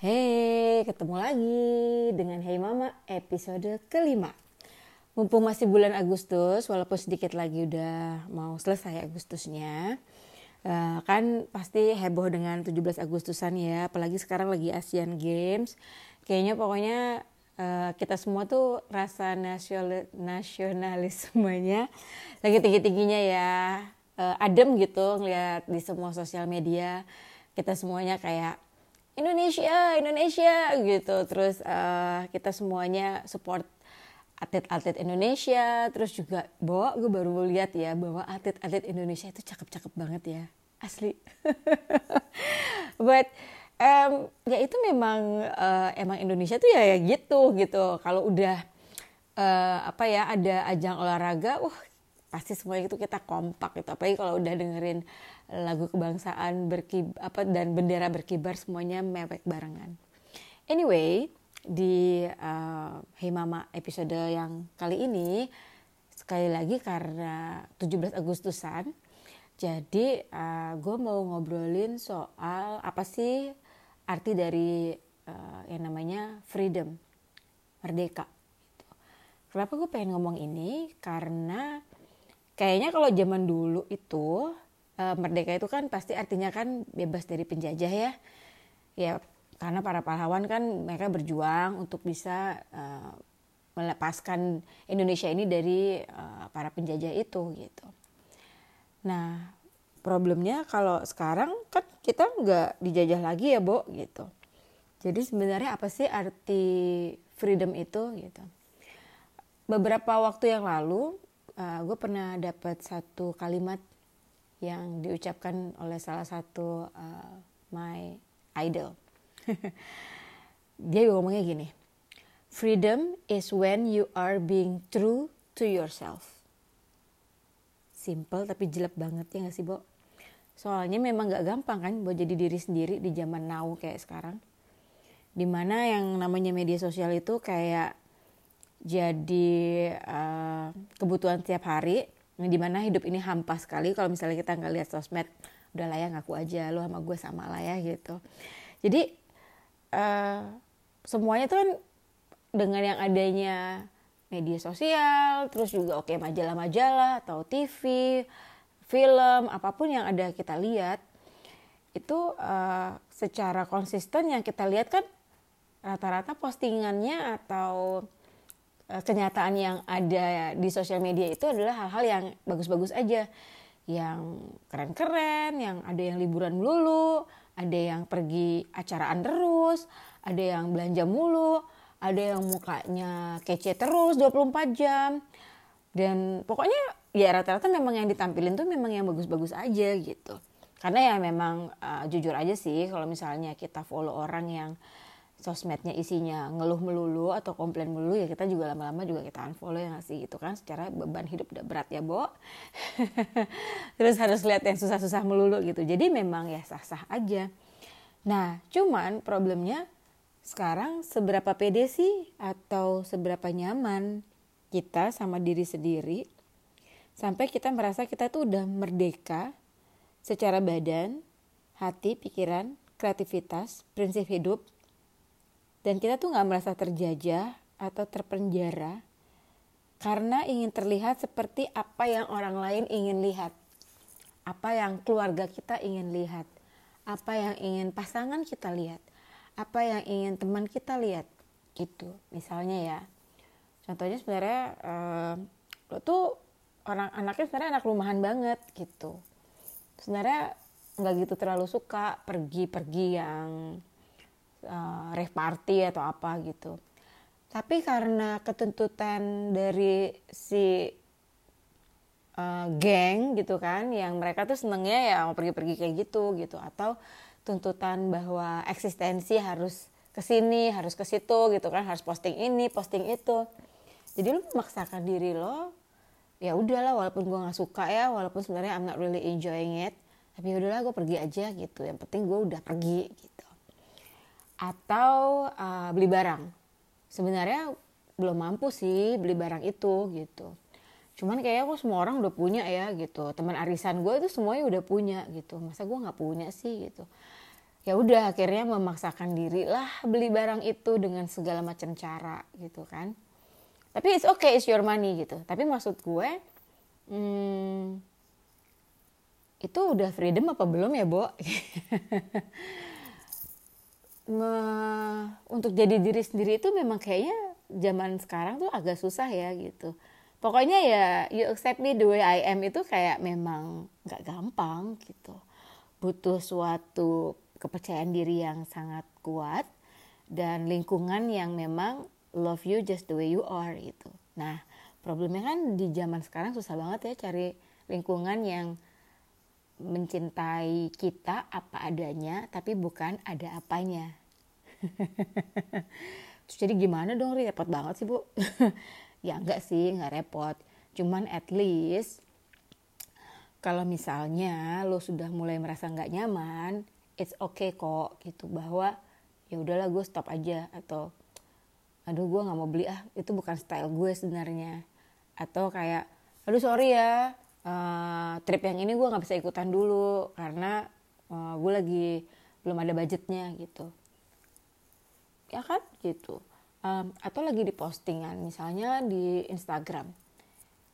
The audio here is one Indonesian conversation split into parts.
Hey, ketemu lagi dengan Hey Mama episode kelima. Mumpung masih bulan Agustus, walaupun sedikit lagi udah mau selesai Agustusnya, uh, kan pasti heboh dengan 17 Agustusan ya, apalagi sekarang lagi Asian Games. Kayaknya pokoknya uh, kita semua tuh rasa nasional nasionalismenya lagi tinggi-tingginya ya, uh, adem gitu ngeliat di semua sosial media. Kita semuanya kayak Indonesia Indonesia gitu. Terus uh, kita semuanya support atlet-atlet Indonesia. Terus juga bahwa gue baru lihat ya bahwa atlet-atlet Indonesia itu cakep-cakep banget ya. Asli. But um, ya itu memang uh, emang Indonesia tuh ya, ya gitu gitu. Kalau udah uh, apa ya ada ajang olahraga wah pasti semuanya itu kita kompak gitu. Apalagi kalau udah dengerin lagu kebangsaan berkib apa dan bendera berkibar semuanya mewek barengan. Anyway di uh, Hey Mama episode yang kali ini sekali lagi karena 17 Agustusan jadi uh, gue mau ngobrolin soal apa sih arti dari uh, yang namanya freedom merdeka. Kenapa gue pengen ngomong ini? Karena kayaknya kalau zaman dulu itu uh, merdeka itu kan pasti artinya kan bebas dari penjajah ya. Ya karena para pahlawan kan mereka berjuang untuk bisa uh, melepaskan Indonesia ini dari uh, para penjajah itu gitu. Nah problemnya kalau sekarang kan kita nggak dijajah lagi ya Bo gitu. Jadi sebenarnya apa sih arti freedom itu gitu? Beberapa waktu yang lalu uh, gue pernah dapat satu kalimat yang diucapkan oleh salah satu uh, my idol. Dia ngomongnya gini, freedom is when you are being true to yourself. Simple tapi jelek banget ya gak sih, Bo? Soalnya memang gak gampang kan buat jadi diri sendiri di zaman now kayak sekarang. Di mana yang namanya media sosial itu kayak jadi uh, kebutuhan tiap hari di mana hidup ini hampa sekali kalau misalnya kita nggak lihat sosmed udah lah ya ngaku aja lo sama gue sama lah ya gitu. Jadi uh, semuanya tuh kan dengan yang adanya media sosial terus juga oke okay, majalah-majalah atau TV film apa pun yang ada kita lihat itu uh, secara konsisten yang kita lihat kan rata-rata postingannya atau kenyataan yang ada di sosial media itu adalah hal-hal yang bagus-bagus aja yang keren-keren, yang ada yang liburan melulu, ada yang pergi acaraan terus, ada yang belanja mulu, ada yang mukanya kece terus 24 jam. Dan pokoknya ya rata-rata memang yang ditampilin tuh memang yang bagus-bagus aja gitu. Karena ya memang uh, jujur aja sih kalau misalnya kita follow orang yang sosmednya isinya ngeluh melulu atau komplain melulu ya kita juga lama-lama juga kita unfollow ya nggak sih? Gitu kan secara beban hidup udah berat ya Bo. Terus harus lihat yang susah-susah melulu gitu. Jadi memang ya sah-sah aja. Nah cuman problemnya sekarang seberapa pede sih atau seberapa nyaman kita sama diri sendiri sampai kita merasa kita tuh udah merdeka secara badan, hati, pikiran, kreativitas, prinsip hidup, dan kita tuh nggak merasa terjajah atau terpenjara karena ingin terlihat seperti apa yang orang lain ingin lihat, apa yang keluarga kita ingin lihat, apa yang ingin pasangan kita lihat, apa yang ingin teman kita lihat, gitu. Misalnya ya, contohnya sebenarnya eh, lo tuh orang anaknya sebenarnya anak rumahan banget gitu. Sebenarnya nggak gitu terlalu suka pergi-pergi yang uh, rave party atau apa gitu. Tapi karena ketentutan dari si uh, geng gitu kan, yang mereka tuh senengnya ya mau pergi-pergi kayak gitu gitu, atau tuntutan bahwa eksistensi harus ke sini, harus ke situ gitu kan, harus posting ini, posting itu. Jadi lu memaksakan diri lo, ya udahlah walaupun gue nggak suka ya, walaupun sebenarnya I'm not really enjoying it, tapi ya udahlah gue pergi aja gitu. Yang penting gue udah pergi gitu atau uh, beli barang. Sebenarnya belum mampu sih beli barang itu gitu. Cuman kayaknya kok semua orang udah punya ya gitu. Teman arisan gue itu semuanya udah punya gitu. Masa gue nggak punya sih gitu. ya udah akhirnya memaksakan diri lah beli barang itu dengan segala macam cara gitu kan tapi it's okay it's your money gitu tapi maksud gue hmm, itu udah freedom apa belum ya Bo Me, untuk jadi diri sendiri itu memang kayaknya zaman sekarang tuh agak susah ya gitu pokoknya ya you accept me the way I am itu kayak memang nggak gampang gitu butuh suatu kepercayaan diri yang sangat kuat dan lingkungan yang memang love you just the way you are gitu. Nah, problemnya kan di zaman sekarang susah banget ya cari lingkungan yang mencintai kita apa adanya tapi bukan ada apanya. Terus jadi gimana dong repot banget sih bu? ya enggak sih nggak repot. Cuman at least kalau misalnya lo sudah mulai merasa nggak nyaman, it's okay kok gitu bahwa ya udahlah gue stop aja atau aduh gue nggak mau beli ah itu bukan style gue sebenarnya atau kayak aduh sorry ya uh, trip yang ini gue nggak bisa ikutan dulu karena uh, gue lagi belum ada budgetnya gitu. Ya kan? Gitu. Um, atau lagi di postingan misalnya di Instagram.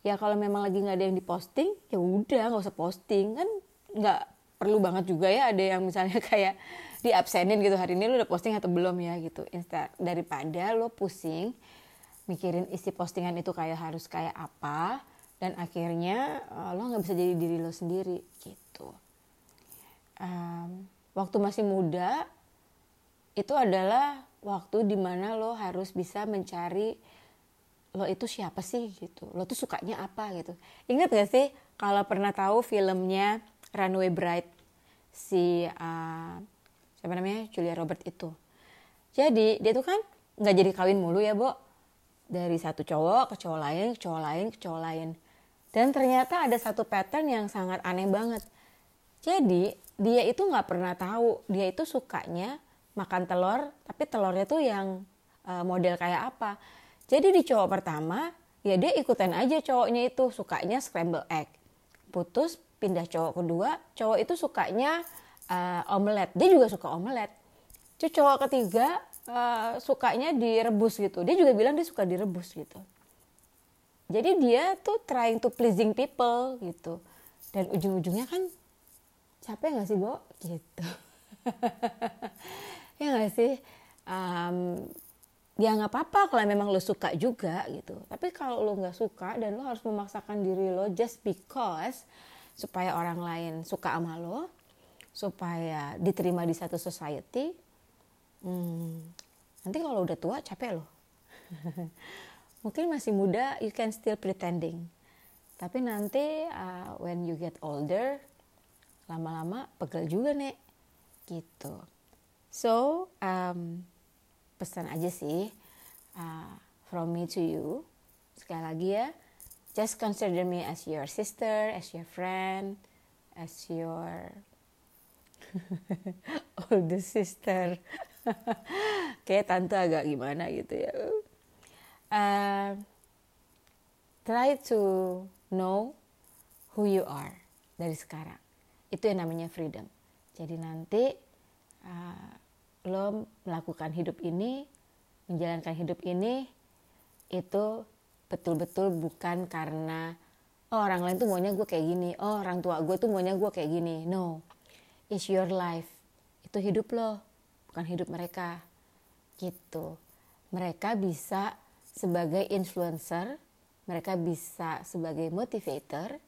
Ya kalau memang lagi nggak ada yang diposting ya udah nggak usah posting. Kan nggak perlu banget juga ya ada yang misalnya kayak di absenin gitu hari ini lu udah posting atau belum ya? Gitu. Insta daripada lo pusing mikirin isi postingan itu kayak harus kayak apa dan akhirnya uh, lo nggak bisa jadi diri lo sendiri gitu um, waktu masih muda itu adalah waktu di mana lo harus bisa mencari lo itu siapa sih gitu lo tuh sukanya apa gitu ingat gak sih kalau pernah tahu filmnya Runway Bride si uh, siapa namanya Julia Robert itu. Jadi dia tuh kan nggak jadi kawin mulu ya, Bo. Dari satu cowok ke cowok lain, ke cowok lain, ke cowok lain. Dan ternyata ada satu pattern yang sangat aneh banget. Jadi dia itu nggak pernah tahu dia itu sukanya makan telur, tapi telurnya tuh yang uh, model kayak apa. Jadi di cowok pertama ya dia ikutan aja cowoknya itu sukanya scramble egg. Putus pindah cowok kedua cowok itu sukanya uh, omelet dia juga suka omelet Cuy cowok ketiga uh, sukanya direbus gitu dia juga bilang dia suka direbus gitu jadi dia tuh trying to pleasing people gitu dan ujung-ujungnya kan capek nggak sih Bo gitu ya nggak sih um, ya nggak apa-apa kalau memang lo suka juga gitu tapi kalau lo nggak suka dan lo harus memaksakan diri lo just because supaya orang lain suka sama lo, supaya diterima di satu society. Hmm, nanti kalau udah tua capek lo. Mungkin masih muda, you can still pretending. Tapi nanti uh, when you get older, lama-lama pegel juga nek, gitu. So um, pesan aja sih uh, from me to you. Sekali lagi ya, just consider me as your sister, as your friend, as your older sister. Kayak tante agak gimana gitu ya. Uh, try to know who you are dari sekarang. Itu yang namanya freedom. Jadi nanti uh, lo melakukan hidup ini, menjalankan hidup ini, itu betul-betul bukan karena oh orang lain tuh maunya gue kayak gini. Oh orang tua gue tuh maunya gue kayak gini. No. It's your life. Itu hidup lo bukan hidup mereka. Gitu. Mereka bisa sebagai influencer mereka bisa sebagai motivator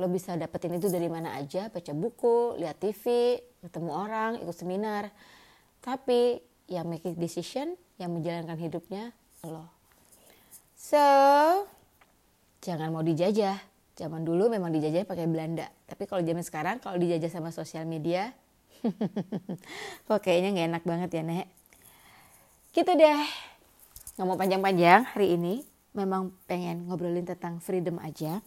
lo bisa dapetin itu dari mana aja baca buku lihat TV ketemu orang ikut seminar tapi yang making decision yang menjalankan hidupnya lo So, jangan mau dijajah. Zaman dulu memang dijajah pakai Belanda. Tapi kalau zaman sekarang, kalau dijajah sama sosial media, kok kayaknya nggak enak banget ya, Nek. Gitu deh. Nggak mau panjang-panjang hari ini. Memang pengen ngobrolin tentang freedom aja.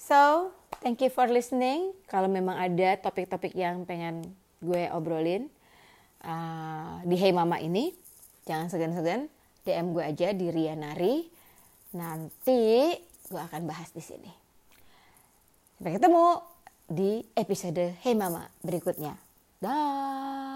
So, thank you for listening. Kalau memang ada topik-topik yang pengen gue obrolin uh, di Hey Mama ini, jangan segan-segan DM gue aja di Rianari. Nanti gue akan bahas di sini. Sampai ketemu di episode Hey Mama berikutnya. Dah.